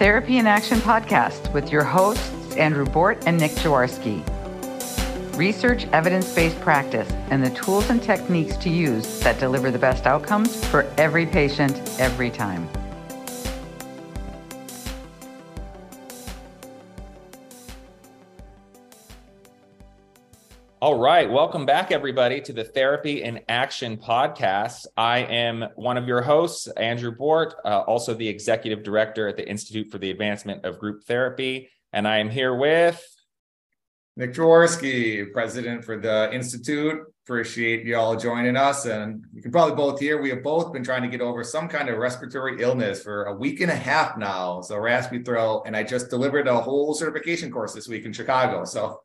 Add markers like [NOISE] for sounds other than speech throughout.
the Therapy in Action podcast with your hosts, Andrew Bort and Nick Jaworski. Research evidence based practice and the tools and techniques to use that deliver the best outcomes for every patient every time. All right. Welcome back, everybody, to the Therapy in Action podcast. I am one of your hosts, Andrew Bort, uh, also the executive director at the Institute for the Advancement of Group Therapy. And I am here with Nick Jaworski, president for the Institute. Appreciate you all joining us. And you can probably both hear we have both been trying to get over some kind of respiratory illness for a week and a half now. So raspy throat. And I just delivered a whole certification course this week in Chicago. So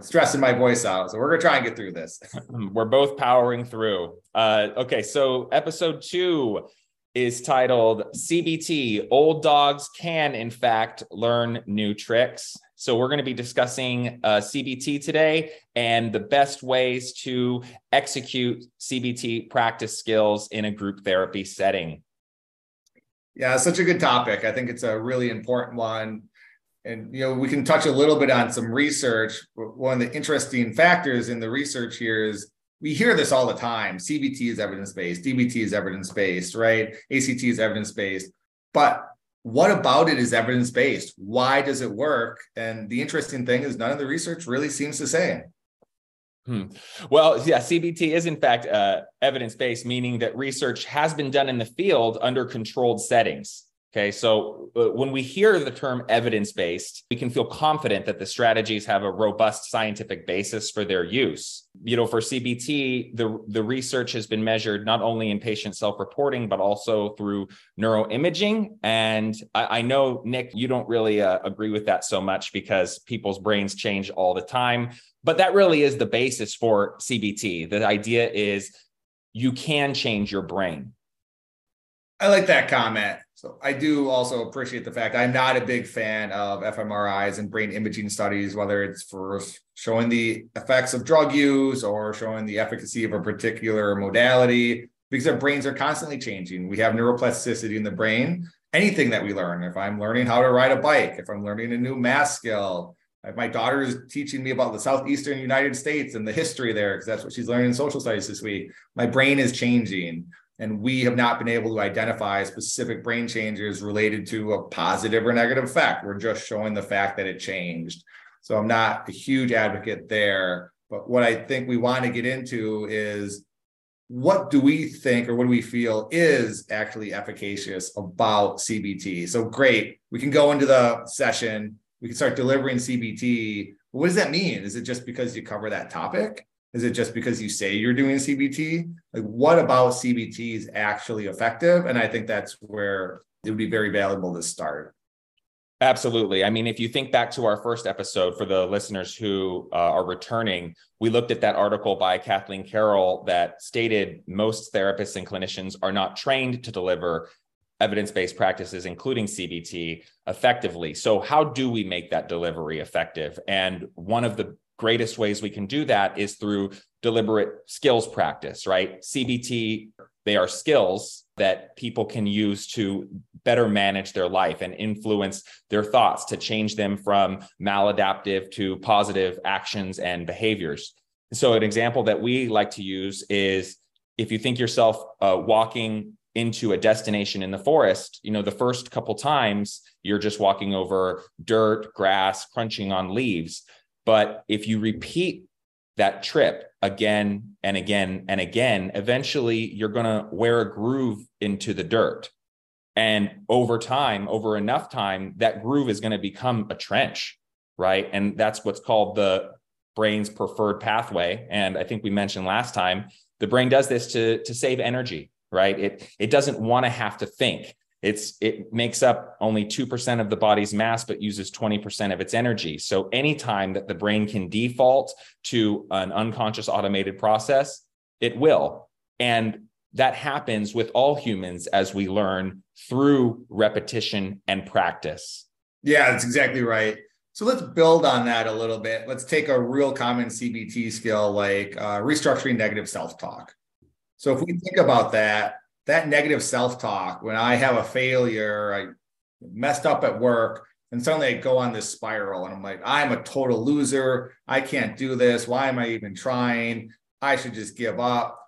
stressing my voice out. So we're gonna try and get through this. [LAUGHS] [CLEARS THROAT] We're both powering through. Uh, okay, so episode two is titled CBT. Old dogs can, in fact, learn new tricks. So we're going to be discussing uh, CBT today and the best ways to execute CBT practice skills in a group therapy setting. Yeah, such a good topic. I think it's a really important one and you know we can touch a little bit on some research. One of the interesting factors in the research here is we hear this all the time. Cbt is evidence-based dbt is evidence-based right? Act is evidence-based. But what about it is evidence-based? Why does it work? And the interesting thing is none of the research really seems to say Hmm. Well, yeah, CBT is in fact uh, evidence based, meaning that research has been done in the field under controlled settings. Okay, so uh, when we hear the term evidence based, we can feel confident that the strategies have a robust scientific basis for their use. You know, for CBT, the, the research has been measured not only in patient self reporting, but also through neuroimaging. And I, I know, Nick, you don't really uh, agree with that so much because people's brains change all the time. But that really is the basis for CBT. The idea is you can change your brain. I like that comment. So I do also appreciate the fact I'm not a big fan of fMRIs and brain imaging studies, whether it's for showing the effects of drug use or showing the efficacy of a particular modality, because our brains are constantly changing. We have neuroplasticity in the brain. Anything that we learn, if I'm learning how to ride a bike, if I'm learning a new math skill, if my daughter is teaching me about the southeastern United States and the history there, because that's what she's learning in social studies this week, my brain is changing and we have not been able to identify specific brain changes related to a positive or negative effect. We're just showing the fact that it changed. So I'm not a huge advocate there. But what I think we want to get into is what do we think or what do we feel is actually efficacious about CBT? So great, we can go into the session, we can start delivering CBT. What does that mean? Is it just because you cover that topic? Is it just because you say you're doing CBT? Like, what about CBT is actually effective? And I think that's where it would be very valuable to start. Absolutely. I mean, if you think back to our first episode for the listeners who uh, are returning, we looked at that article by Kathleen Carroll that stated most therapists and clinicians are not trained to deliver evidence based practices, including CBT, effectively. So, how do we make that delivery effective? And one of the greatest ways we can do that is through deliberate skills practice, right? CBT, they are skills that people can use to better manage their life and influence their thoughts to change them from maladaptive to positive actions and behaviors. So, an example that we like to use is if you think yourself uh, walking into a destination in the forest, you know, the first couple times you're just walking over dirt, grass, crunching on leaves. But if you repeat that trip again and again and again, eventually you're going to wear a groove into the dirt. And over time, over enough time, that groove is going to become a trench, right? And that's what's called the brain's preferred pathway. And I think we mentioned last time, the brain does this to, to save energy, right? It, it doesn't want to have to think. It's it makes up only 2% of the body's mass, but uses 20% of its energy. So anytime that the brain can default to an unconscious automated process, it will. And that happens with all humans as we learn through repetition and practice. Yeah, that's exactly right. So let's build on that a little bit. Let's take a real common CBT skill like uh, restructuring negative self talk. So if we think about that, that negative self-talk when i have a failure i messed up at work. And suddenly I go on this spiral and I'm like, I'm a total loser. I can't do this. Why am I even trying? I should just give up.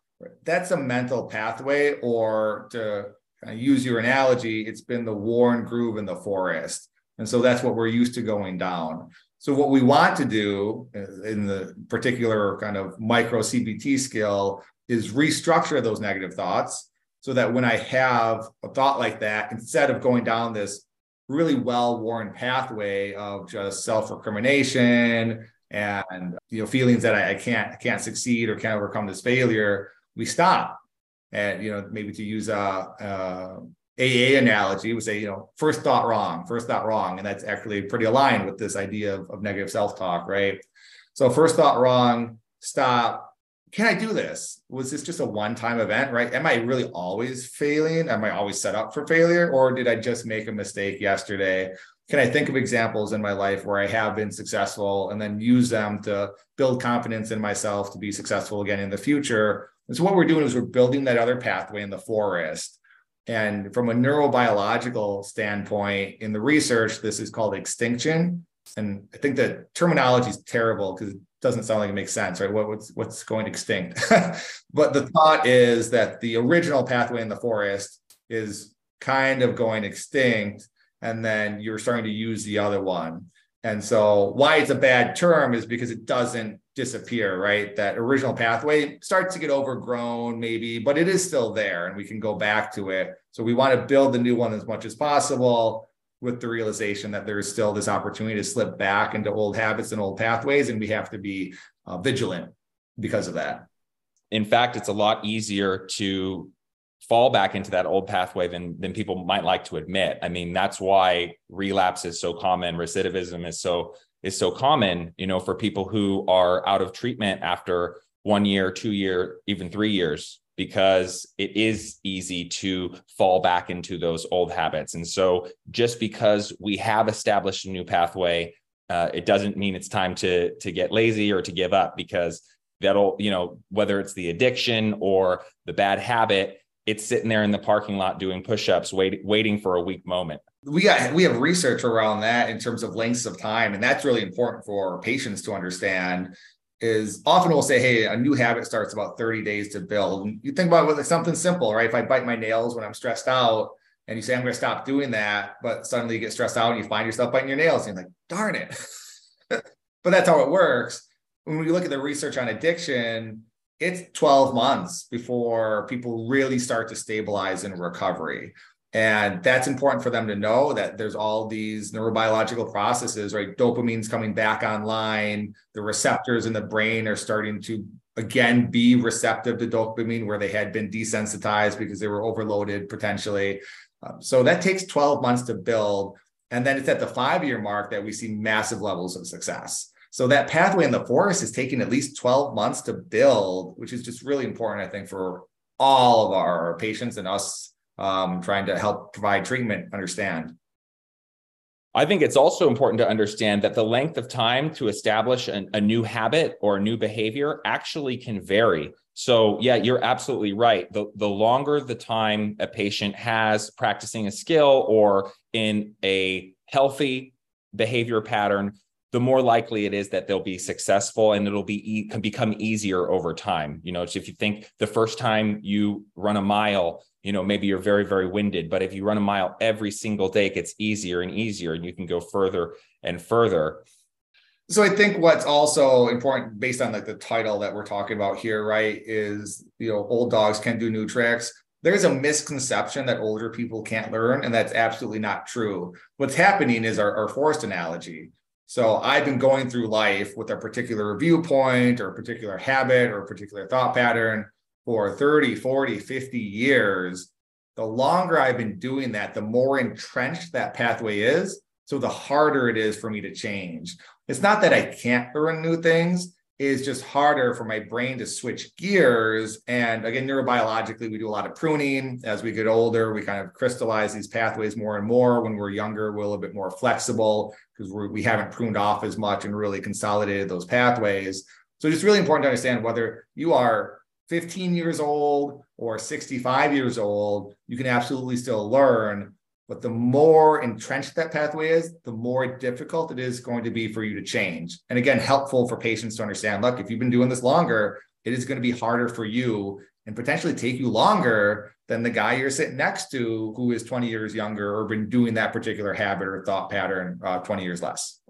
That's a mental pathway, or to use your analogy, it's been the worn groove in the forest. And so that's what we're used to going down. So what we want to do uh, in the particular kind of micro CBT skill is restructure those negative thoughts so that when I have a thought like that, instead of going down this really well-worn pathway of just self-recrimination and you know feelings that I, I can't I can't succeed or can't overcome this failure, we stop. And you know, maybe to use a, a AA analogy, we say, you know, first thought wrong, first thought wrong. And that's actually pretty aligned with this idea of, of negative self-talk, right? So first thought wrong, stop. Can I do this? Was this just a one-time event, right? Am I really always failing? Am I always set up for failure? Or did I just make a mistake yesterday? Can I think of examples in my life where I have been successful and then use them to build confidence in myself to be successful again in the future? And so what we're doing is we're building that other pathway in the forest and from a neurobiological standpoint, in the research, this is called extinction. And I think the terminology is terrible because doesn't sound like it makes sense, right? What, what's what's going extinct? [LAUGHS] but the thought is that the original pathway in the forest is kind of going extinct, and then you're starting to use the other one. And so, why it's a bad term is because it doesn't disappear, right? That original pathway starts to get overgrown, maybe, but it is still there and we can go back to it. So, we want to build the new one as much as possible with the realization that there's still this opportunity to slip back into old habits and old pathways. And we have to be uh, vigilant because of that. In fact, it's a lot easier to fall back into that old pathway than than people might like to admit. I mean, that's why relapse is so common, recidivism is so is so common, you know, for people who are out of treatment after one year, two year, even three years, because it is easy to fall back into those old habits. And so just because we have established a new pathway, uh, it doesn't mean it's time to to get lazy or to give up because that'll, you know, whether it's the addiction or the bad habit, it's sitting there in the parking lot doing push-ups, wait, waiting for a weak moment. We got we have research around that in terms of lengths of time, and that's really important for patients to understand. Is often we'll say, hey, a new habit starts about 30 days to build. And you think about it like something simple, right? If I bite my nails when I'm stressed out, and you say I'm going to stop doing that, but suddenly you get stressed out and you find yourself biting your nails, and you're like, darn it. [LAUGHS] but that's how it works. When we look at the research on addiction, it's 12 months before people really start to stabilize in recovery. And that's important for them to know that there's all these neurobiological processes, right? Dopamine's coming back online. The receptors in the brain are starting to again be receptive to dopamine where they had been desensitized because they were overloaded potentially. Um, so that takes 12 months to build. And then it's at the five year mark that we see massive levels of success. So that pathway in the forest is taking at least 12 months to build, which is just really important, I think, for all of our patients and us um, trying to help provide treatment understand. I think it's also important to understand that the length of time to establish an, a new habit or a new behavior actually can vary. So, yeah, you're absolutely right. The, the longer the time a patient has practicing a skill or in a healthy behavior pattern, the more likely it is that they'll be successful and it'll be e- can become easier over time. You know, so if you think the first time you run a mile, you know, maybe you're very, very winded, but if you run a mile every single day, it gets easier and easier and you can go further and further. So I think what's also important based on like the title that we're talking about here, right, is you know, old dogs can do new tricks there's a misconception that older people can't learn, and that's absolutely not true. What's happening is our, our forest analogy. So I've been going through life with a particular viewpoint or a particular habit or a particular thought pattern for 30, 40, 50 years. The longer I've been doing that, the more entrenched that pathway is. So the harder it is for me to change. It's not that I can't learn new things, it's just harder for my brain to switch gears. And again, neurobiologically, we do a lot of pruning. As we get older, we kind of crystallize these pathways more and more. When we're younger, we're a little bit more flexible because we haven't pruned off as much and really consolidated those pathways. So it's really important to understand whether you are 15 years old or 65 years old, you can absolutely still learn But the more entrenched that pathway is, the more difficult it is going to be for you to change. And again, helpful for patients to understand look, if you've been doing this longer, it is going to be harder for you and potentially take you longer than the guy you're sitting next to who is 20 years younger or been doing that particular habit or thought pattern uh, 20 years less.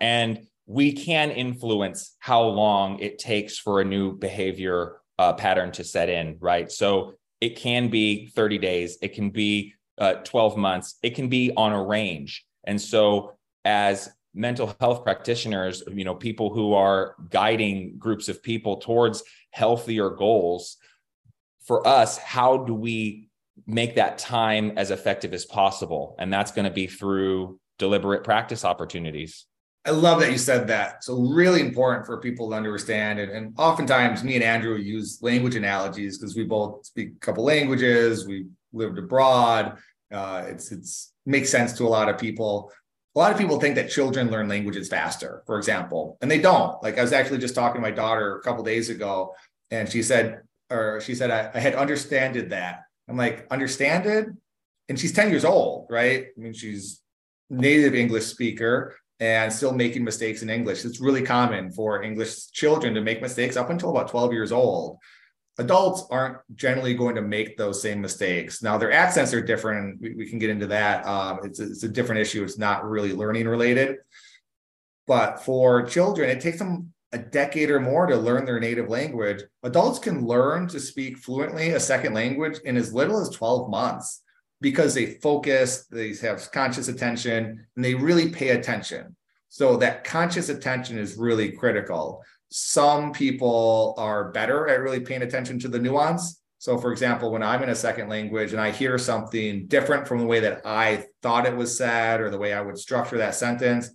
And we can influence how long it takes for a new behavior uh, pattern to set in, right? So it can be 30 days, it can be uh, 12 months, it can be on a range. And so, as mental health practitioners, you know, people who are guiding groups of people towards healthier goals, for us, how do we make that time as effective as possible? And that's going to be through deliberate practice opportunities. I love that you said that. So really important for people to understand. And, and oftentimes me and Andrew use language analogies because we both speak a couple languages. We lived abroad. Uh, it's it's makes sense to a lot of people. A lot of people think that children learn languages faster, for example, and they don't. Like I was actually just talking to my daughter a couple days ago, and she said, or she said, I, I had understanded that. I'm like, understanded? And she's 10 years old, right? I mean, she's native English speaker and still making mistakes in English. It's really common for English children to make mistakes up until about 12 years old adults aren't generally going to make those same mistakes. Now, their accents are different. We, we can get into that. Um, it's, it's a different issue. It's not really learning related. But for children, it takes them a decade or more to learn their native language. Adults can learn to speak fluently a second language in as little as 12 months because they focus, they have conscious attention, and they really pay attention. So that conscious attention is really critical some people are better at really paying attention to the nuance. So, for example, when I'm in a second language and I hear something different from the way that I thought it was said or the way I would structure that sentence,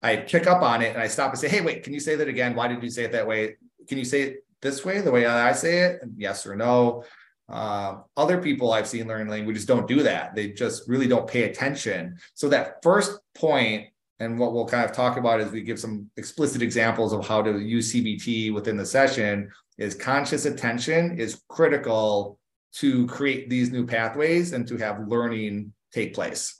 I pick up on it and I stop and say, Hey, wait, can you say that again? Why did you say it that way? Can you say it this way, the way I say it? Yes or no. Uh, other people I've seen learning languages don't do that. They just really don't pay attention. So, that first point and what we'll kind of talk about as we give some explicit examples of how to use CBT within the session is conscious attention is critical to create these new pathways and to have learning take place.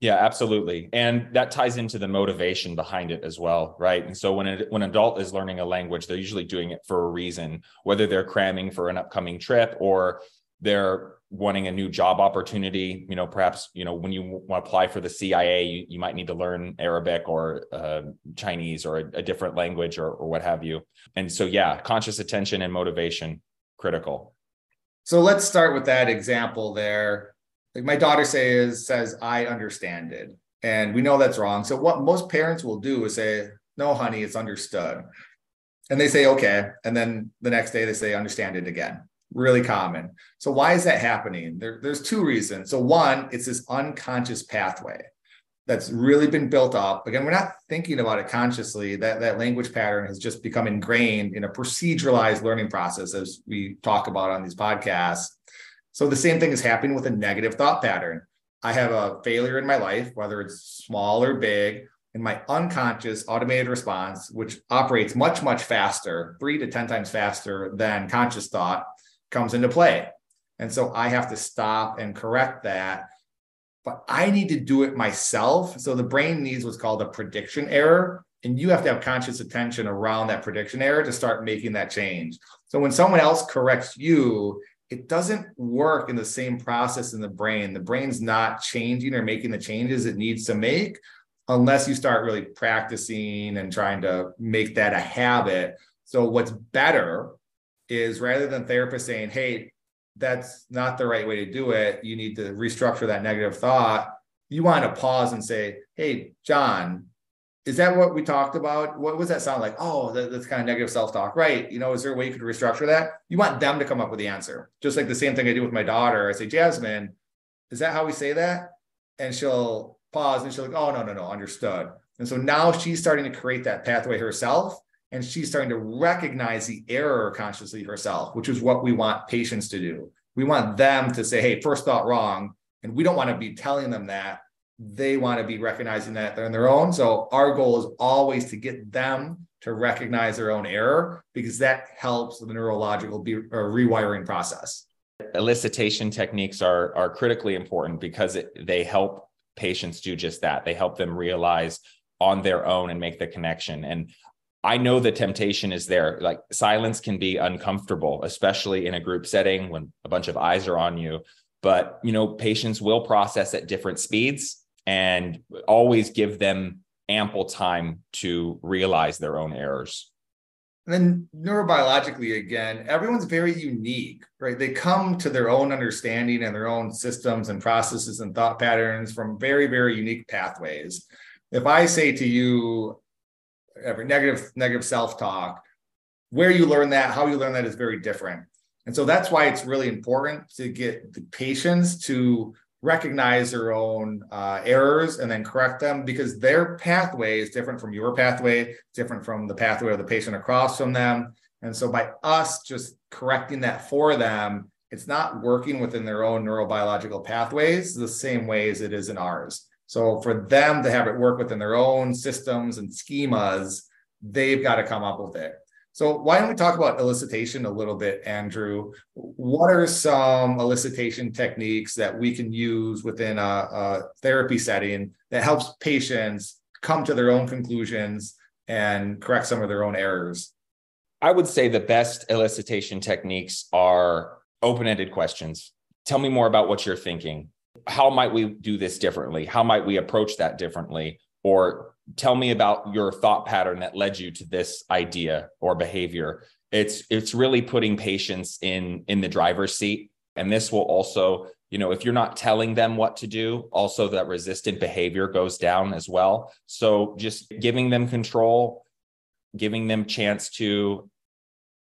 Yeah, absolutely. And that ties into the motivation behind it as well, right? And so when it, when an adult is learning a language, they're usually doing it for a reason, whether they're cramming for an upcoming trip or they're wanting a new job opportunity you know perhaps you know when you want to apply for the cia you, you might need to learn arabic or uh, chinese or a, a different language or, or what have you and so yeah conscious attention and motivation critical so let's start with that example there like my daughter says says i understand it and we know that's wrong so what most parents will do is say no honey it's understood and they say okay and then the next day they say understand it again really common. So why is that happening? There, there's two reasons. So one, it's this unconscious pathway that's really been built up. Again, we're not thinking about it consciously. That that language pattern has just become ingrained in a proceduralized learning process, as we talk about on these podcasts. So the same thing is happening with a negative thought pattern. I have a failure in my life, whether it's small or big, and my unconscious automated response, which operates much, much faster, three to 10 times faster than conscious thought, comes into play. And so I have to stop and correct that. But I need to do it myself. So the brain needs what's called a prediction error. And you have to have conscious attention around that prediction error to start making that change. So when someone else corrects you, it doesn't work in the same process in the brain. The brain's not changing or making the changes it needs to make unless you start really practicing and trying to make that a habit. So, what's better is rather than therapists saying, hey, that's not the right way to do it, you need to restructure that negative thought. You want to pause and say, hey, John, is that what we talked about? What was that sound like? Oh, that, that's kind of negative self talk, right? You know, is there a way you could restructure that? You want them to come up with the answer. Just like the same thing I do with my daughter. I say, Jasmine, is that how we say that? And she'll pause and she'll like, oh, no, no, no, understood. And so now she's starting to create that pathway herself and she's starting to recognize the error consciously herself, which is what we want patients to do. We want them to say, hey, first thought wrong. And we don't want to be telling them that. They want to be recognizing that they're in their own. So our goal is always to get them to recognize their own error because that helps the neurological be, uh, rewiring process. Elicitation techniques are, are critically important because it, they help patients do just that. They help them realize on their own and make the connection. And I know the temptation is there. Like silence can be uncomfortable, especially in a group setting when a bunch of eyes are on you. But, you know, patients will process at different speeds and always give them ample time to realize their own errors. And then neurobiologically, again, everyone's very unique, right? They come to their own understanding and their own systems and processes and thought patterns from very, very unique pathways. If I say to you, every negative, negative self-talk, where you learn that, how you learn that is very different. And so that's why it's really important to get the patients to recognize their own uh, errors and then correct them because their pathway is different from your pathway, different from the pathway of the patient across from them. And so by us just correcting that for them, it's not working within their own neurobiological pathways the same way as it is in ours. So for them to have it work within their own systems and schemas, they've got to come up with it. So why don't we talk about elicitation a little bit, Andrew? What are some elicitation techniques that we can use within a, a therapy setting that helps patients come to their own conclusions and correct some of their own errors? I would say the best elicitation techniques are open-ended questions. Tell me more about what you're thinking. How might we do this differently? How might we approach that differently? Or tell me about your thought pattern that led you to this idea or behavior. It's it's really putting patients in in the driver's seat. And this will also you know if you're not telling them what to do also that resistant behavior goes down as well. So just giving them control giving them chance to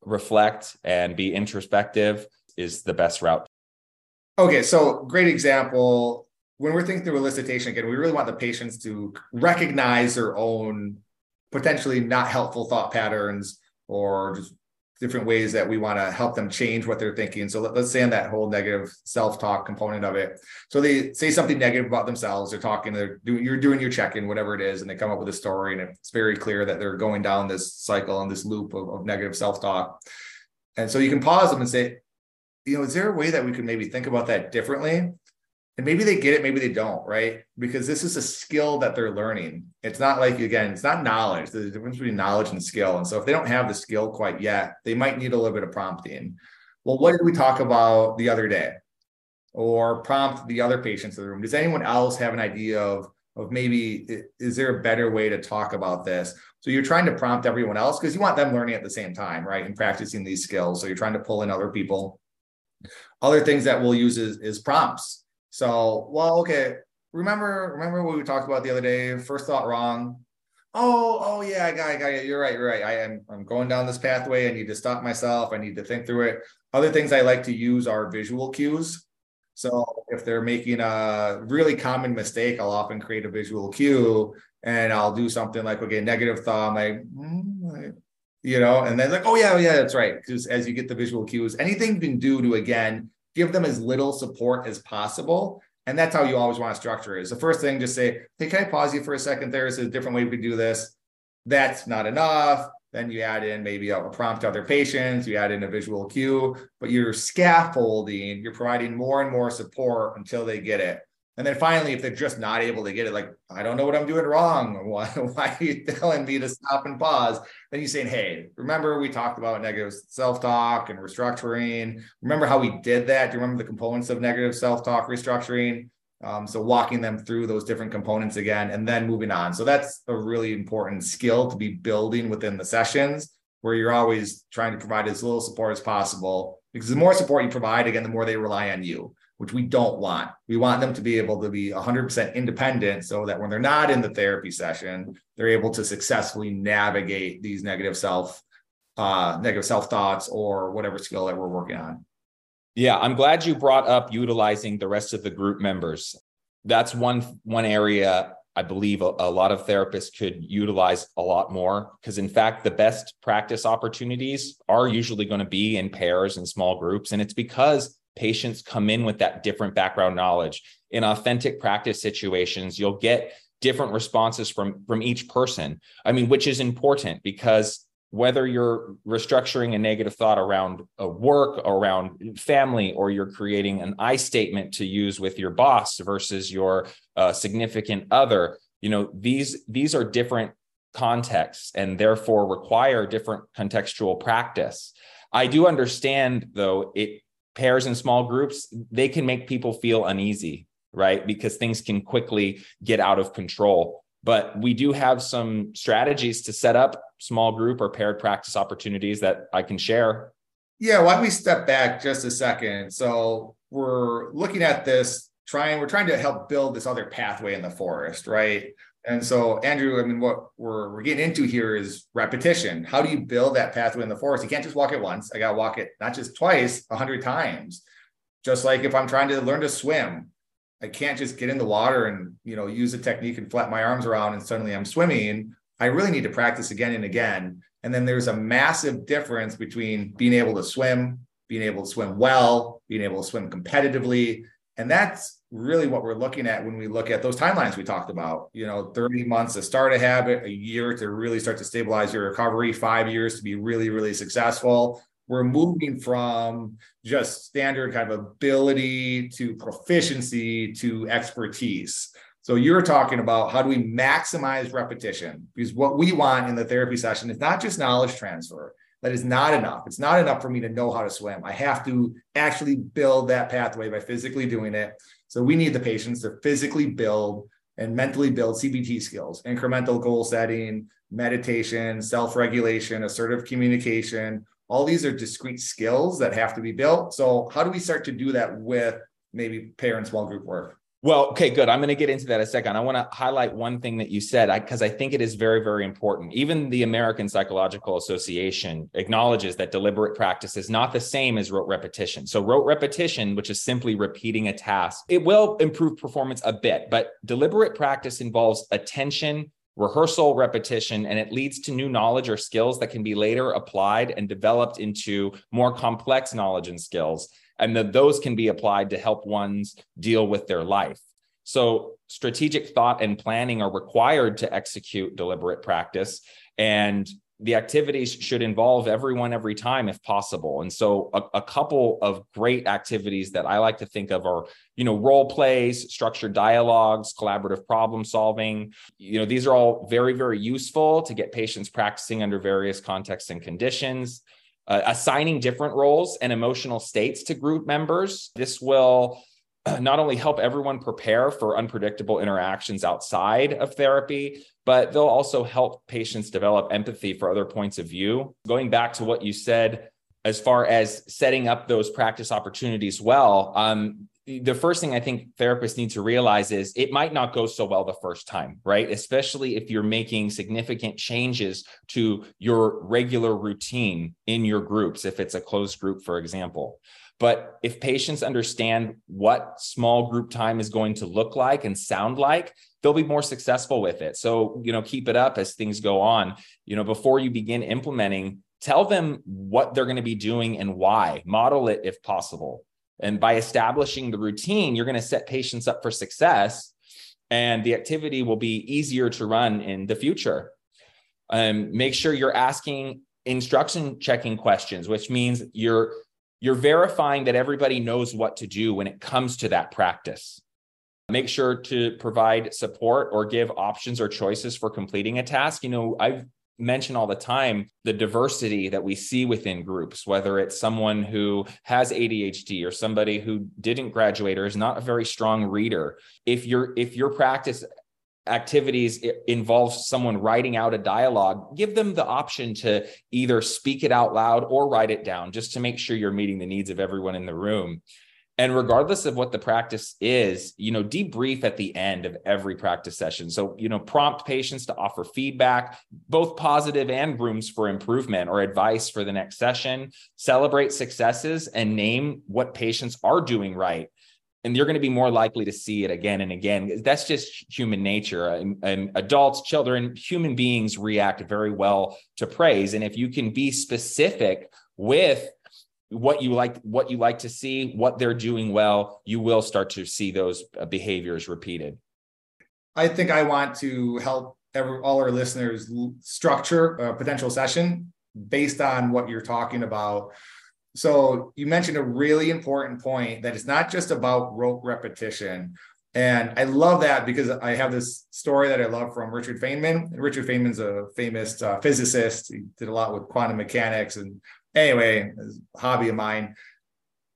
reflect and be introspective is the best route. Okay so great example when we're thinking through elicitation again, we really want the patients to recognize their own potentially not helpful thought patterns or just different ways that we want to help them change what they're thinking. So let, us say on that whole negative self-talk component of it. So they say something negative about themselves. They're talking, they're doing, you're doing your check-in, whatever it is, and they come up with a story, and it's very clear that they're going down this cycle and this loop of, of negative self-talk. And so you can pause them and say, you know, is there a way that we can maybe think about that differently? And maybe they get it maybe they don't right? Because this is a skill that they're learning. It's not like again it's not knowledge. There's a difference between knowledge and skill. And so if they don't have the skill quite yet they might need a little bit of prompting. Well what did we talk about the other day? Or prompt the other patients in the room. Does anyone else have an idea of of maybe is there a better way to talk about this? So you're trying to prompt everyone else because you want them learning at the same time right and practicing these skills. So you're trying to pull in other people. Other things that we'll use is, is prompts so, well, okay. Remember, remember what we talked about the other day? First thought wrong. Oh, oh yeah, I got it, got it. You're right, you're right. I am I'm going down this pathway. I need to stop myself. I need to think through it. Other things I like to use are visual cues. So if they're making a really common mistake, I'll often create a visual cue and I'll do something like, okay, negative thought, I'm like, mm, you know, and then like, oh yeah, yeah, that's right. Because as you get the visual cues, anything you can do to again give them as little support as possible. And that's how you always want to structure it. Is the first thing, just say, hey, can I pause you for a second? There's a different way we do this. That's not enough. Then you add in maybe a prompt to other patients, you add in a visual cue, but you're scaffolding, you're providing more and more support until they get it. And then finally, if they're just not able to get it, like, I don't know what I'm doing wrong. [LAUGHS] Why, why are you telling me to stop and pause? Then you're saying, hey, remember we talked about negative self-talk and restructuring. Remember how we did that? Do you remember the components of negative self-talk restructuring? Um, so walking them through those different components again, and then moving on. So that's a really important skill to be building within the sessions where you're always trying to provide as little support as possible because the more support you provide, again, the more they rely on you which we don't want. We want them to be able to be 100% independent so that when they're not in the therapy session, they're able to successfully navigate these negative self uh, negative self thoughts or whatever skill that we're working on. Yeah, I'm glad you brought up utilizing the rest of the group members. That's one one area I believe a, a lot of therapists could utilize a lot more because in fact the best practice opportunities are usually going to be in pairs and small groups and it's because patients come in with that different background knowledge. In authentic practice situations, you'll get different responses from from each person. I mean, which is important because whether you're restructuring a negative thought around a work, around family, or you're creating an I statement to use with your boss versus your uh, significant other, you know these these are different contexts and therefore require different contextual practice. I do understand though it pairs and small groups they can make people feel uneasy, right? Because things can quickly get out of control. But we do have some strategies to set up small group or paired practice opportunities that I can share. Yeah, why don't we step back just a second? So we're looking at this, trying, we're trying to help build this other pathway in the forest, right? And so, Andrew, I mean, what we're, we're getting into here is repetition. How do you build that pathway in the forest? You can't just walk it once. I got to walk it not just twice, a hundred times. Just like if I'm trying to learn to swim, I can't just get in the water and you know use a technique and flap my arms around and suddenly I'm swimming. I really need to practice again and again. And then there's a massive difference between being able to swim, being able to swim well, being able to swim competitively. And that's really what we're looking at when we look at those timelines we talked about. You know, 30 months to start a habit, a year to really start to stabilize your recovery, five years to be really, really successful. We're moving from just standard kind of ability to proficiency to expertise. So you're talking about how do we maximize repetition? Because what we want in the therapy session is not just knowledge transfer. That is not enough. It's not enough for me to know how to swim. I have to actually build that pathway by physically doing it. So we need the patients to physically build and mentally build CBT skills, incremental goal setting, meditation, self regulation, assertive communication. All these are discrete skills that have to be built. So, how do we start to do that with maybe and small group work? Well, okay, good. I'm going to get into that in a second. I want to highlight one thing that you said because I, I, think it is very, very important. Even the American Psychological Association acknowledges that deliberate practice is not the same as rote repetition. So, rote repetition, which is simply repeating a task, it will improve performance a bit, but deliberate practice involves attention, rehearsal, repetition, and it leads to new knowledge or skills that can be later applied and developed into more complex knowledge and skills and that those can be applied to help ones deal with their life. So, strategic thought and planning are required to execute deliberate practice. And the activities should involve everyone every time if possible and so a, a, couple of great activities that i like to think of are you know role plays structured dialogues collaborative problem solving you know these are all very very useful to get patients practicing under various contexts and conditions uh, assigning different roles and emotional states to group members. This will not only help everyone prepare for unpredictable interactions outside of therapy, but they'll also help patients develop empathy for other points of view. Going back to what you said, as far as setting up those practice opportunities well, um, the first thing I think therapists need to realize is it might not go so well the first time, right? Especially if you're making significant changes to your regular routine in your groups, if it's a closed group, for example. But if patients understand what small group time is going to look like and sound like, they'll be more successful with it. So, you know, keep it up as things go on. You know, before you begin implementing, tell them what they're going to be doing and why, model it if possible and by establishing the routine, you're going to set patients up for success and the activity will be easier to run in the future. Um, make sure you're asking instruction checking questions, which means you're you're verifying that everybody knows what to do when it comes to that practice. Make sure to provide support or give options or choices for completing a task. You know, I've mention all the time the diversity that we see within groups, whether it's someone who has ADHD or somebody who didn't graduate or is not a very strong reader. If your if your practice activities involves someone writing out a dialogue, give them the option to either speak it out loud or write it down just to make sure you're meeting the needs of everyone in the room. And regardless of what the practice is, you know, debrief at the end of every practice session. So, you know, prompt patients to offer feedback, both positive and rooms for improvement or advice for the next session. Celebrate successes and name what patients are doing right. And you're going to be more likely to see it again and again. That's just human nature. And, and adults, children, human beings react very well to praise. And if you can be specific with what you like what you like to see what they're doing well you will start to see those uh, behaviors repeated i think i want to help every, all our listeners structure a potential session based on what you're talking about. So you mentioned a really important point that it's not just about rote repetition. And I love that because I have this story that I love from Richard Feynman. Richard Feynman's a famous uh, physicist. He did a lot with quantum mechanics. And anyway, hobby of mine.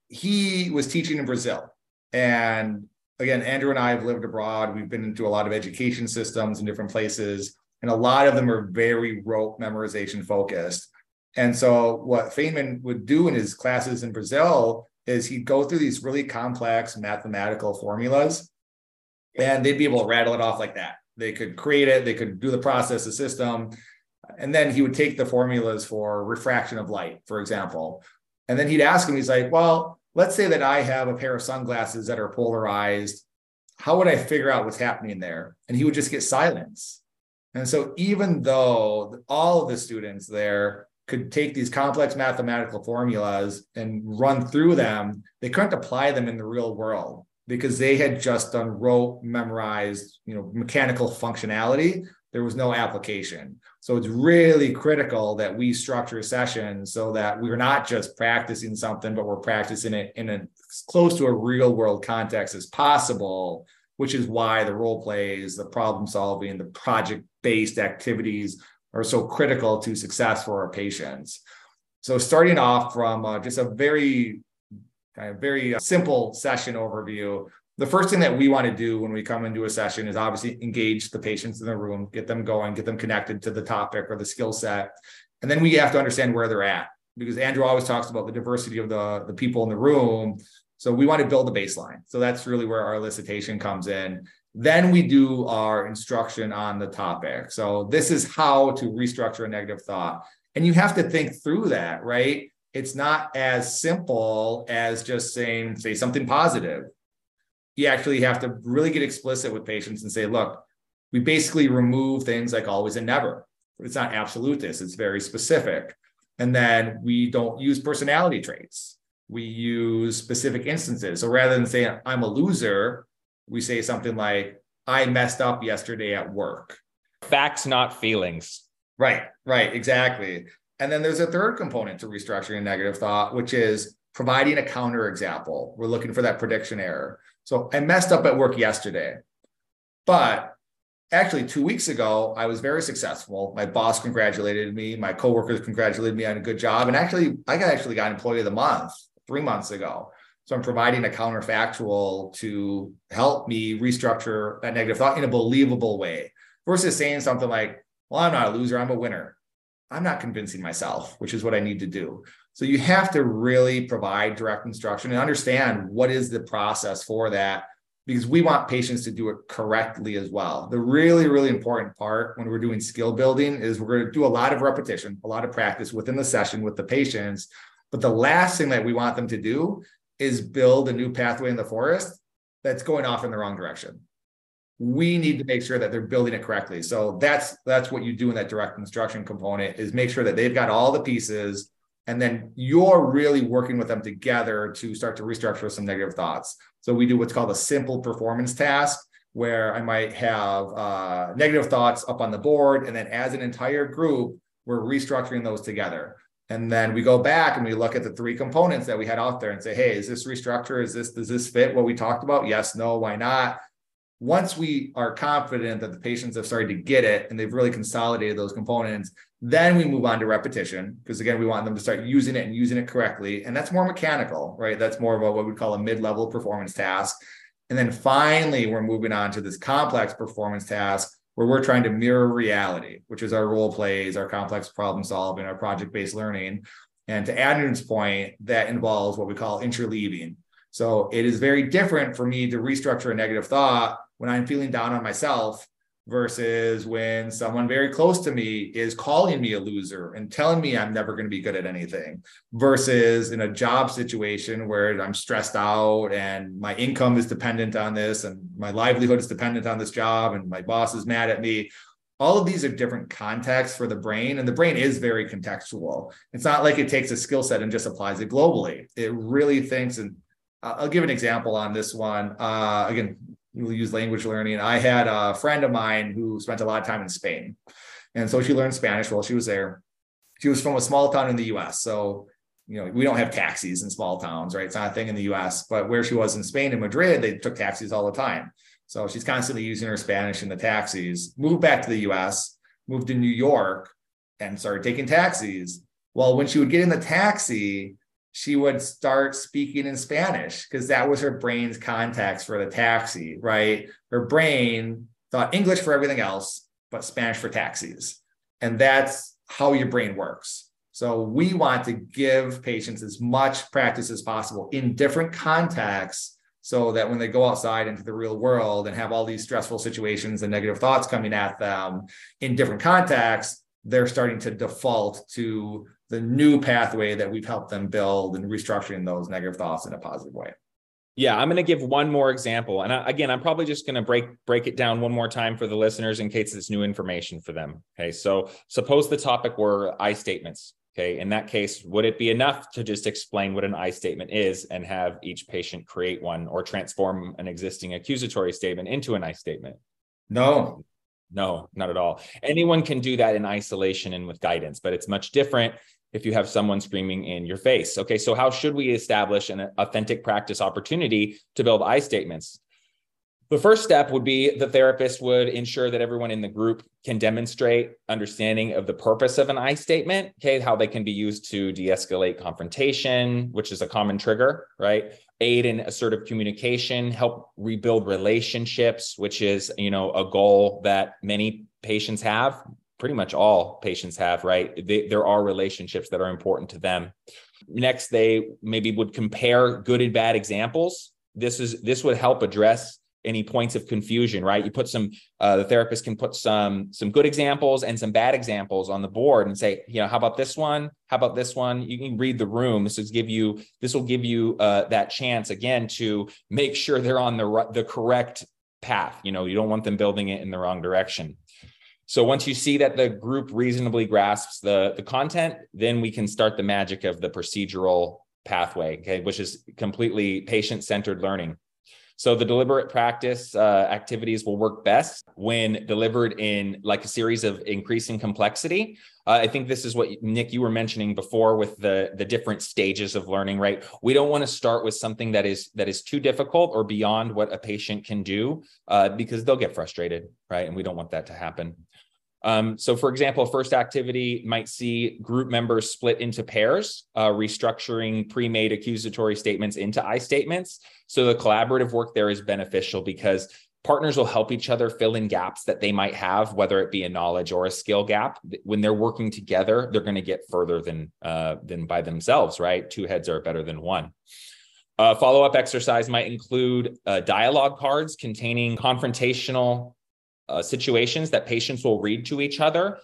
He was teaching in Brazil. And again, Andrew and I have lived abroad. We've been into a lot of education systems in different places, and a lot of them are very rote memorization focused. And so, what Feynman would do in his classes in Brazil is he'd go through these really complex mathematical formulas, and they'd be able to rattle it off like that. They could create it, they could do the process, the system, and then he would take the formulas for refraction of light, for example. And then he'd ask him, he's like, well, let's say that I have a pair of sunglasses that are polarized. How would I figure out what's happening there? And he would just get silence. And so, even though all of the students there could take these complex mathematical formulas and run through them, they couldn't apply them in the real world because they had just done rote memorized, you know, mechanical functionality. There was no application. So it's really critical that we structure sessions so that we're not just practicing something, but we're practicing it in as close to a real world context as possible, which is why the role plays, the problem solving, the project based activities are so critical to success for our patients. So starting off from uh, just a very kind of very uh, simple session overview, the first thing that we want to do when we come into a session is obviously engage the patients in the room, get them going, get them connected to the topic or the skill set. And then we have to understand where they're at because Andrew always talks about the diversity of the, the people in the room. So we want to build a baseline. So that's really where our elicitation comes in. Then we do our instruction on the topic. So this is how to restructure a negative thought. And you have to think through that, right? It's not as simple as just saying, say something positive you actually have to really get explicit with patients and say, look, we basically remove things like always and never. It's not absolutist, it's very specific. And then we don't use personality traits. We use specific instances. So rather than saying, I'm a loser, we say something like, I messed up yesterday at work. Facts, not feelings. Right, right, exactly. And then there's a third component to restructuring negative thought, which is providing a counter example. We're looking for that prediction error. So I messed up at work yesterday, but actually two weeks ago, I was very successful. My boss congratulated me. My coworkers congratulated me on a good job. And actually, I got actually got employee of the month three months ago. So I'm providing a counterfactual to help me restructure that negative thought in a believable way versus saying something like, well, I'm not a loser, I'm a winner. I'm not convincing myself, which is what I need to do. So you have to really provide direct instruction and understand what is the process for that because we want patients to do it correctly as well. The really, really important part when we're doing skill building is we're going to do a lot of repetition, a lot of practice within the session with the patients. But the last thing that we want them to do is build a new pathway in the forest that's going off in the wrong direction. We need to make sure that they're building it correctly. So that's that's what you do in that direct instruction component is make sure that they've got all the pieces and then you're really working with them together to start to restructure some negative thoughts. So we do what's called a simple performance task, where I might have uh, negative thoughts up on the board, and then as an entire group, we're restructuring those together. And then we go back and we look at the three components that we had out there and say, hey, is this restructure? Is this does this fit what we talked about? Yes, no, why not? Once we are confident that the patients have started to get it and they've really consolidated those components, then we move on to repetition because again, we want them to start using it and using it correctly. And that's more mechanical, right? That's more of a, what we call a mid-level performance task. And then finally, we're moving on to this complex performance task where we're trying to mirror reality, which is our role plays, our complex problem solving, our project-based learning. And to Andrew's point, that involves what we call interleaving. So it is very different for me to restructure a negative thought when I'm feeling down on myself versus when someone very close to me is calling me a loser and telling me I'm never going to be good at anything versus in a job situation where I'm stressed out and my income is dependent on this and my livelihood is dependent on this job and my boss is mad at me. All of these are different contexts for the brain and the brain is very contextual. It's not like it takes a skill set and just applies it globally. It really thinks and I'll give an example on this one. Uh, again, we'll use language learning. I had a friend of mine who spent a lot of time in Spain. And so she learned Spanish while she was there. she was from a small town in the US. So, you know, we don't have taxis in small towns, right? It's not a thing in the US, but where she was in Spain in Madrid, they took taxis all the time. So she's constantly using her Spanish in the taxis, moved back to the US, moved to New York, and started taking taxis. Well, when she would get in the taxi, she would start speaking in Spanish because that was her brain's context for the taxi, right? Her brain thought English for everything else, but Spanish for taxis. And that's how your brain works. So we want to give patients as much practice as possible in different contexts so that when they go outside into the real world and have all these stressful situations and negative thoughts coming at them in different contexts, they're starting to default to the new pathway that we've helped them build and restructuring those negative thoughts in a positive way. Yeah, I'm going to give one more example, and I, again, I'm probably just going to break break it down one more time for the listeners in case it's new information for them. Okay, so suppose the topic were I statements. Okay, in that case, would it be enough to just explain what an I statement is and have each patient create one or transform an existing accusatory statement into an I statement? No, no, not at all. Anyone can do that in isolation and with guidance, but it's much different if you have someone screaming in your face. Okay, so how should we establish an authentic practice opportunity to build I statements? The first step would be the therapist would ensure that everyone in the group can demonstrate understanding of the purpose of an I statement, okay, how they can be used to de escalate confrontation, which is a common trigger, right? Aid in assertive communication, help rebuild relationships, which is, you know, a goal that many patients have, pretty much all patients have, right? They, there are relationships that are important to them. Next, they maybe would compare good and bad examples. This is this would help address any points of confusion right you put some uh, the therapist can put some some good examples and some bad examples on the board and say you know how about this one how about this one you can read the room this is give you this will give you uh, that chance again to make sure they're on the the correct path you know you don't want them building it in the wrong direction so once you see that the group reasonably grasps the, the content, then we can start the magic of the procedural pathway, okay, which is completely patient-centered learning. So the deliberate practice uh, activities will work best when delivered in like a series of increasing complexity. Uh, I think this is what Nick you were mentioning before with the the different stages of learning. Right, we don't want to start with something that is that is too difficult or beyond what a patient can do uh, because they'll get frustrated, right? And we don't want that to happen. Um, so, for example, first activity might see group members split into pairs, uh, restructuring pre made accusatory statements into I statements. So, the collaborative work there is beneficial because partners will help each other fill in gaps that they might have, whether it be a knowledge or a skill gap. When they're working together, they're going to get further than, uh, than by themselves, right? Two heads are better than one. Uh, follow up exercise might include uh, dialogue cards containing confrontational uh, situations that patients will read to each other,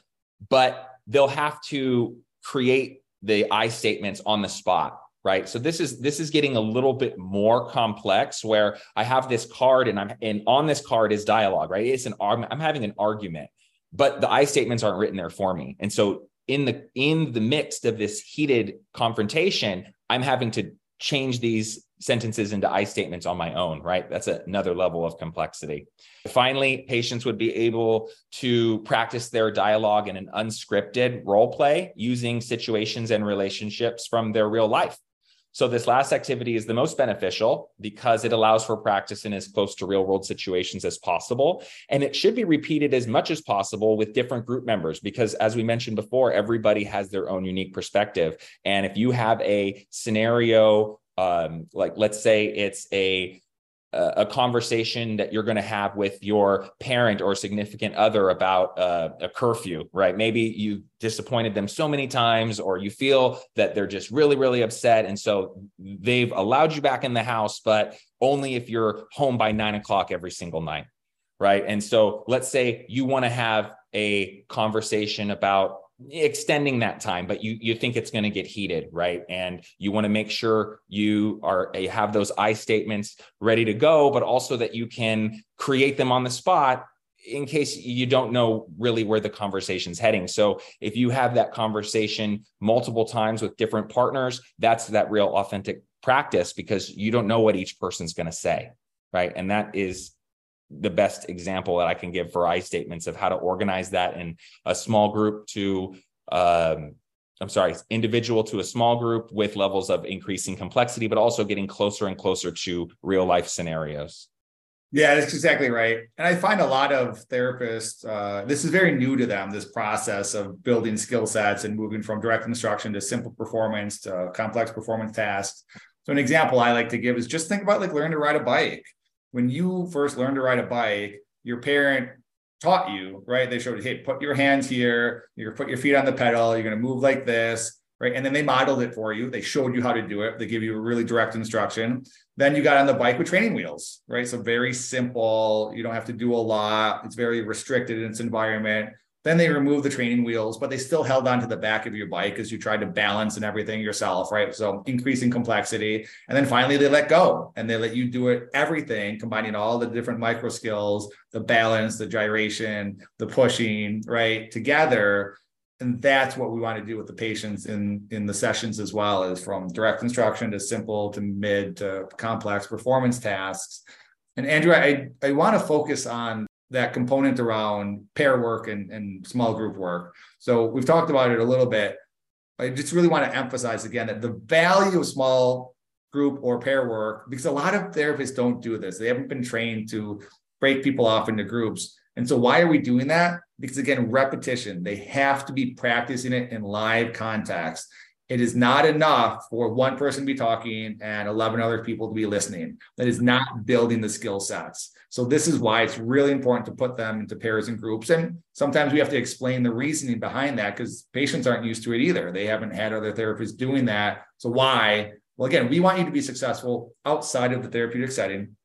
but they'll have to create the I statements on the spot right? So this is this is getting a little bit more complex where i have this card and i'm and on this card is dialogue right? It's an argument, i'm having an argument but the i statements aren't written there for me. And so in the in the midst of this heated confrontation i'm having to change these sentences into I statements on my own, right? That's another level of complexity. Finally, patients would be able to practice their dialogue in an unscripted role play using situations and relationships from their real life. So, this last activity is the most beneficial because it allows for practice in as close to real world situations as possible. And it should be repeated as much as possible with different group members because, as we mentioned before, everybody has their own unique perspective. And if you have a scenario um, like let's say it's a a conversation that you're going to have with your parent or significant other about uh, a curfew, right? Maybe you disappointed them so many times, or you feel that they're just really, really upset. And so they've allowed you back in the house, but only if you're home by nine o'clock every single night, right? And so let's say you want to have a conversation about extending that time but you you think it's going to get heated right? And you want to make sure you are you have those i statements ready to go but also that you can create them on the spot in case you don't know really where the conversation's heading. So if you have that conversation multiple times with different partners that's that real authentic practice because you don't know what each person's going to say right? And that is the best example that I can give for I statements of how to organize that in a small group to um, I'm sorry, individual to a small group with levels of increasing complexity, but also getting closer and closer to real life scenarios. Yeah, that's exactly right. And I find a lot of therapists, uh, this is very new to them, this process of building skill sets and moving from direct instruction to simple performance to complex performance tasks. So, an example I like to give is just think about like learning to ride a bike. When you first learned to ride a bike, your parent taught you, right? They showed hey, put your hands here, you're put your feet on the pedal, you're to move like this, right? And then they modeled it for you. They showed you how to do it. They give you a really direct instruction. Then you got on the bike with training wheels, right? So very simple. You don't have to do a lot. It's very restricted in its environment. Then they removed the training wheels, but they still held onto the back of your bike as you tried to balance and everything yourself, right? So increasing complexity. And then finally they let go and they let you do it everything, combining all the different micro skills, the balance, the gyration, the pushing, right? Together. And that's what we want to do with the patients in, in the sessions as well, is from direct instruction to simple to mid to complex performance tasks. And Andrew, I, I want to focus on that component around pair work and, and small group work. So we've talked about it a little bit. I just really want to emphasize again that the value of small group or pair work, because a lot of therapists don't do this. They haven't been trained to break people off into groups. And so why are we doing that? Because again, repetition, they have to be practicing it in live context. It is not enough for one person to be talking and 11 other people to be listening. That is not building the skill sets. So this is why it's really important to put them into pairs and groups. And sometimes we have to explain the reasoning behind that because patients aren't used to it either. They haven't had other therapists doing that. So why? Well, again, we want you to be successful outside of the therapeutic setting.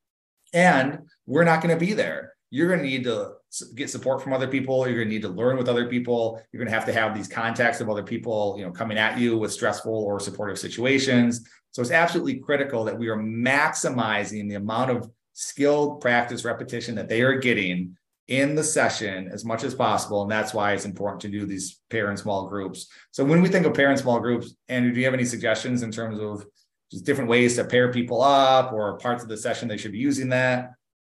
And we're not going to be there. You're going to need to get support from other people. You're going to need to learn with other people. You're going to have to have these contacts of other people, you know, coming at you with stressful or supportive situations. So it's absolutely critical that we are maximizing the amount of skilled practice repetition that they are getting in the session as much as possible. And that's why it's important to do these pair and small groups. So when we think of pair and small groups, Andrew, do you have any suggestions in terms of just different ways to pair people up or parts of the session they should be using that?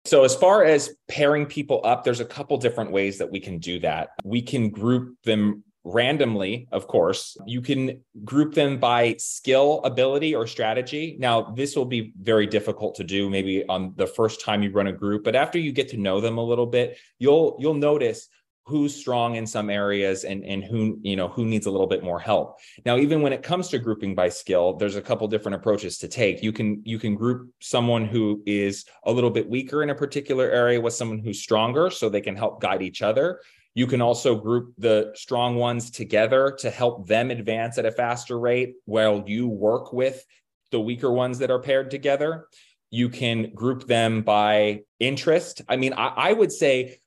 So, as far as pairing people up, there's a couple different ways that we can do that. We can group them randomly, of course. You can group them by skill, ability, or strategy. Now, this will be very difficult to do maybe on the first time you run a group, but after you get to know them a little bit, you'll you'll notice who's strong in some areas and and who you know who needs a little bit more help now even when it comes to grouping by skill there's a couple different approaches to take you can you can group someone who is a little bit weaker in a particular area with someone who's stronger so they can help guide each other you can also group the strong ones together to help them advance at a faster rate while you work with the weaker ones that are paired together. You can group them by interest. I mean I, I would say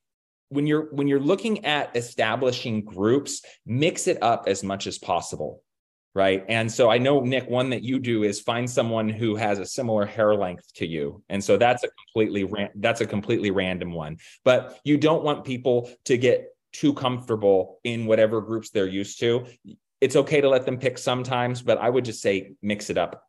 when you're when you're looking at establishing groups mix it up as much as possible right? And so i know nick one that you do is find someone who has a similar hair length to you. And so that's a completely that's a completely random one. But you don't want people to get too comfortable in whatever groups they're used to it's okay to let them pick sometimes but i would just say mix it up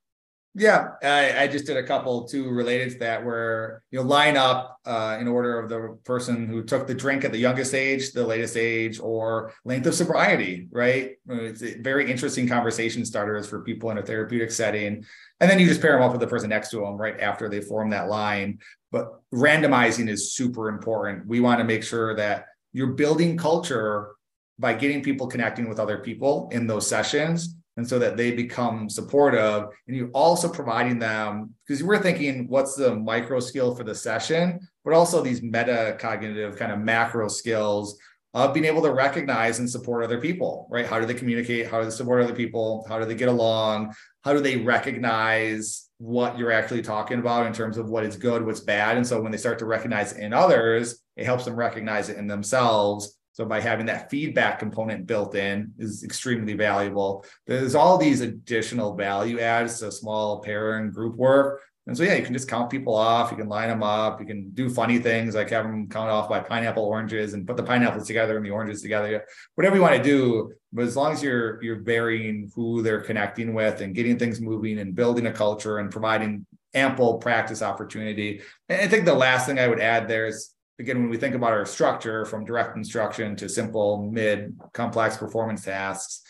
yeah, I, I, just did a couple too related to that where you line up uh, in order of the person who took the drink at the youngest age, the latest age, or length of sobriety. Right, it's a very interesting conversation starters for people in a therapeutic setting, and then you just pair them up with the person next to them right after they form that line. But randomizing is super important. We want to make sure that you're building culture by getting people connecting with other people in those sessions and so that they become supportive and you're also providing them because we're thinking what's the micro skill for the session but also these meta cognitive kind of macro skills of being able to recognize and support other people right? How do they communicate? How do they support other people? How do they get along? How do they recognize what you're actually talking about in terms of what is good what's bad and so when they start to recognize in others it helps them recognize it in themselves so by having that feedback component built in is extremely valuable. There's all these additional value adds to small pair and group work. And so, yeah, you can just count people off. You can line them up. You can do funny things like have them count off by pineapple oranges and put the pineapples together and the oranges together. Whatever you want to do, but as long as you're you're varying who they're connecting with and getting things moving and building a culture and providing ample practice opportunity. And I think the last thing I would add there is again, when we think about our structure from direct instruction to simple, mid, complex performance tasks,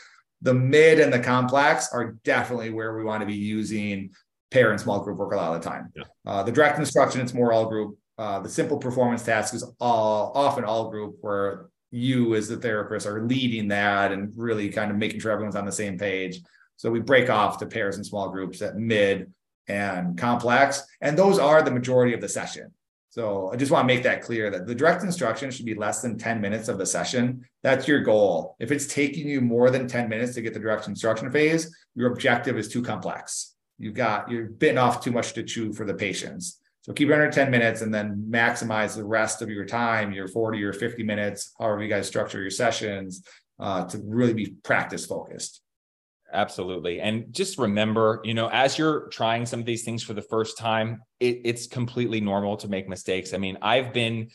The mid and the complex are definitely where we want to be using pair and small group work a lot of the time. Yeah. Uh, the direct instruction, it's more all group. Uh, the simple performance task is all often all group where you as the therapist are leading that and really kind of making sure everyone's on the same page. So we break off to pairs and small groups at mid and complex, and those are the majority of the session. So I just want to make that clear that the direct instruction should be less than 10 minutes of the session. That's your goal. If it's taking you more than 10 minutes to get the direct instruction phase, your objective is too complex. You've got, you're bitten off too much to chew for the patients. So keep it under 10 minutes and then maximize the rest of your time, your 40 or 50 minutes, however you guys structure your sessions, uh, to really be practice focused. Absolutely. And just remember, you know, as you're trying some of these things for the first time, it, it's completely normal to make mistakes. I mean, I've been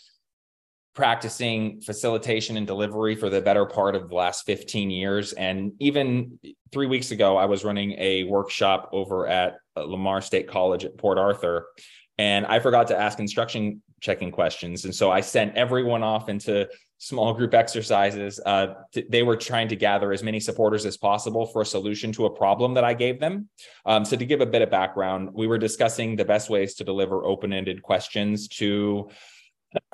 practicing facilitation and delivery for the better part of the last 15 years. And even three weeks ago, I was running a workshop over at uh, Lamar State College at Port Arthur. And I forgot to ask instruction checking questions. And so I sent everyone off into small group exercises. Uh, th- they were trying to gather as many supporters as possible for a solution to a problem that I gave them. Um, so, to give a bit of background, we were discussing the best ways to deliver open ended questions to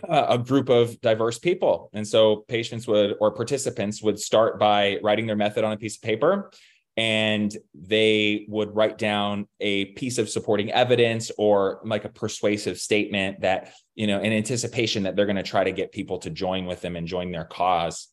a group of diverse people. And so patients would or participants would start by writing their method on a piece of paper and they would write down a piece of supporting evidence or like a persuasive statement that you know in anticipation that they're going to try to get people to join with them and join their cause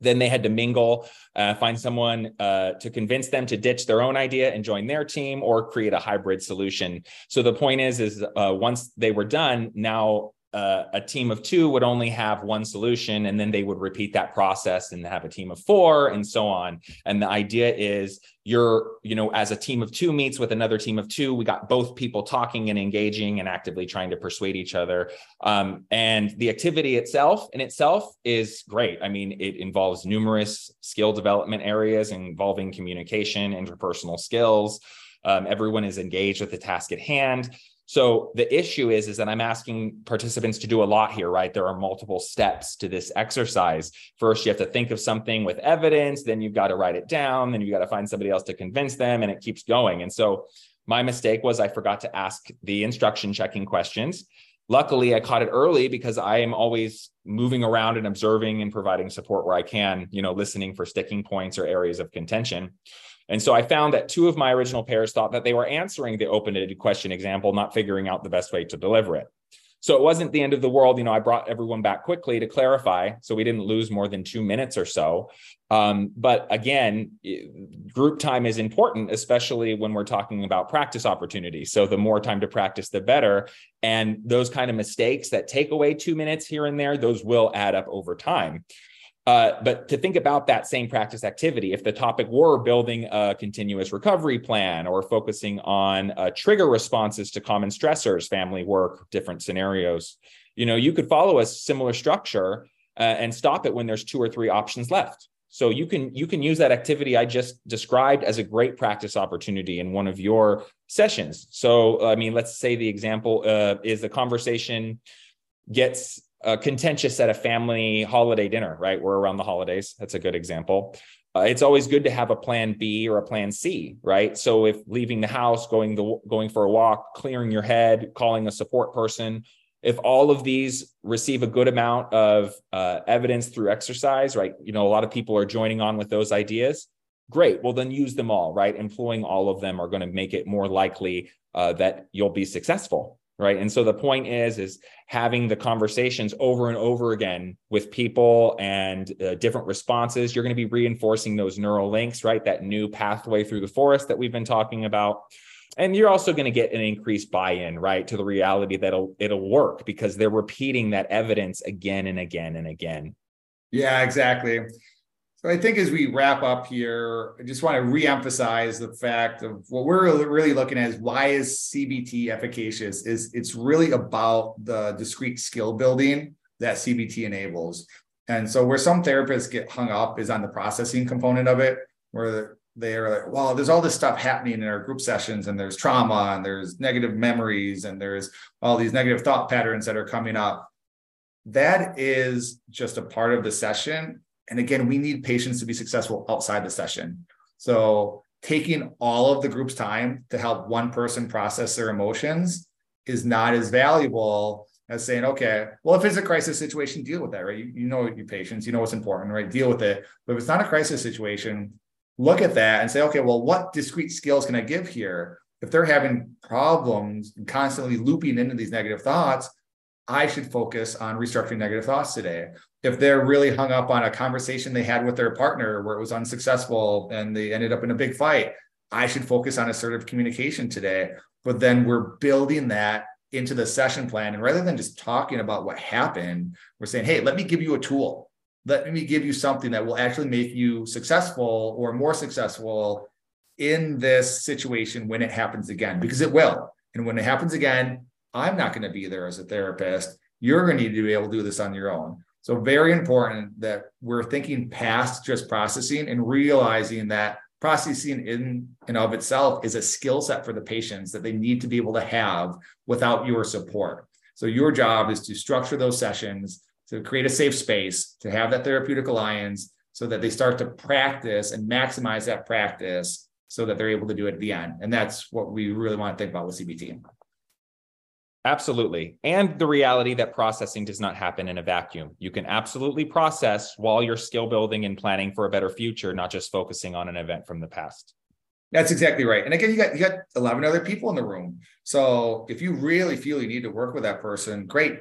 then they had to mingle uh, find someone uh, to convince them to ditch their own idea and join their team or create a hybrid solution so the point is is uh, once they were done now uh, a team of two would only have one solution and then they would repeat that process and have a team of four and so on. And the idea is you're you know as a team of two meets with another team of two we got both people talking and engaging and actively trying to persuade each other. Um, and the activity itself in itself is great. I mean it involves numerous skill development areas involving communication interpersonal skills. Um, everyone is engaged with the task at hand so the issue is, is that I'm asking participants to do a lot here, right? There are multiple steps to this exercise. First, you have to think of something with evidence, then you've got to write it down, then you've got to find somebody else to convince them, and it keeps going. And so my mistake was I forgot to ask the instruction checking questions. Luckily, I caught it early because I am always moving around and observing and providing support where I can, you know, listening for sticking points or areas of contention. And so I found that two of my original pairs thought that they were answering the open-ended question example, not figuring out the best way to deliver it. So it wasn't the end of the world. You know, I brought everyone back quickly to clarify. So we didn't lose more than two minutes or so. Um, but again, group time is important, especially when we're talking about practice opportunities. So the more time to practice, the better. And those kind of mistakes that take away two minutes here and there, those will add up over time. Uh, but to think about that same practice activity, if the topic were building a continuous recovery plan or focusing on uh, trigger responses to common stressors, family work, different scenarios, you know, you could follow a similar structure uh, and stop it when there's two or three options left. So you can you can use that activity I just described as a great practice opportunity in one of your sessions. So I mean, let's say the example uh, is the conversation gets uh, contentious at a family holiday dinner, right? We're around the holidays. That's a good example. Uh, it's always good to have a plan B or a plan C, right? So if leaving the house, going the going for a walk, clearing your head, calling a support person, if all of these receive a good amount of uh, evidence through exercise, right? You know, a lot of people are joining on with those ideas. Great. Well, then use them all, right? Employing all of them are going to make it more likely uh, that you'll be successful right? And so the point is is having the conversations over and over again with people and uh, different responses you're going to be reinforcing those neural links right? That new pathway through the forest that we've been talking about. And you're also going to get an increased buy-in right to the reality that it'll it'll work because they're repeating that evidence again and again and again. Yeah exactly so I think as we wrap up here, I just want to reemphasize the fact of what we're really looking at is why is CBT efficacious? Is it's really about the discrete skill building that CBT enables. And so where some therapists get hung up is on the processing component of it, where they're like, well, there's all this stuff happening in our group sessions, and there's trauma, and there's negative memories, and there's all these negative thought patterns that are coming up. That is just a part of the session And again, we need patients to be successful outside the session. So taking all of the group's time to help one person process their emotions is not as valuable as saying, okay, well, if it's a crisis situation, deal with that, right? You, you know your patients, you know what's important, right? Deal with it. But if it's not a crisis situation, look at that and say, okay, well, what discrete skills can I give here? If they're having problems and constantly looping into these negative thoughts, I should focus on restructuring negative thoughts today. If they're really hung up on a conversation they had with their partner where it was unsuccessful and they ended up in a big fight, I should focus on assertive communication today. But then we're building that into the session plan. And rather than just talking about what happened, we're saying, hey, let me give you a tool. Let me give you something that will actually make you successful or more successful in this situation when it happens again, because it will. And when it happens again, I'm not going to be there as a therapist. You're going to need to be able to do this on your own. So, very important that we're thinking past just processing and realizing that processing in and of itself is a skill set for the patients that they need to be able to have without your support. So your job is to structure those sessions, to create a safe space, to have that therapeutic alliance so that they start to practice and maximize that practice so that they're able to do it at the end. And that's what we really want to think about with CBT. Absolutely. And the reality that processing does not happen in a vacuum. You can absolutely process while you're skill building and planning for a better future, not just focusing on an event from the past. That's exactly right. And again, you got you got 11 other people in the room. So if you really feel you need to work with that person, great.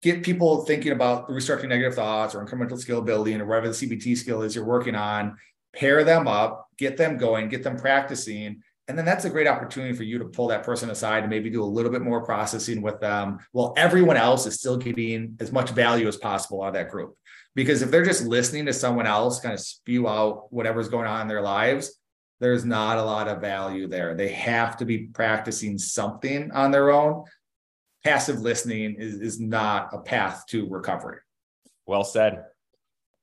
Get people thinking about restructuring negative thoughts or incremental skill building or whatever the CBT skill is you're working on. Pair them up, get them going, get them practicing, and then that's a great opportunity for you to pull that person aside and maybe do a little bit more processing with them while everyone else is still getting as much value as possible out of that group. Because if they're just listening to someone else kind of spew out whatever's going on in their lives, there's not a lot of value there. They have to be practicing something on their own. Passive listening is, is not a path to recovery. Well said.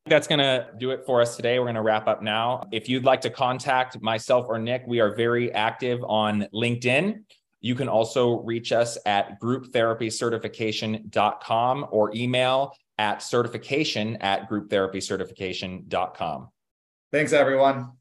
That's going to do it for us today. We're going to wrap up now. If you'd like to contact myself or Nick, we are very active on LinkedIn. You can also reach us at grouptherapycertification.com or email at certification at grouptherapycertification.com. Thanks, everyone.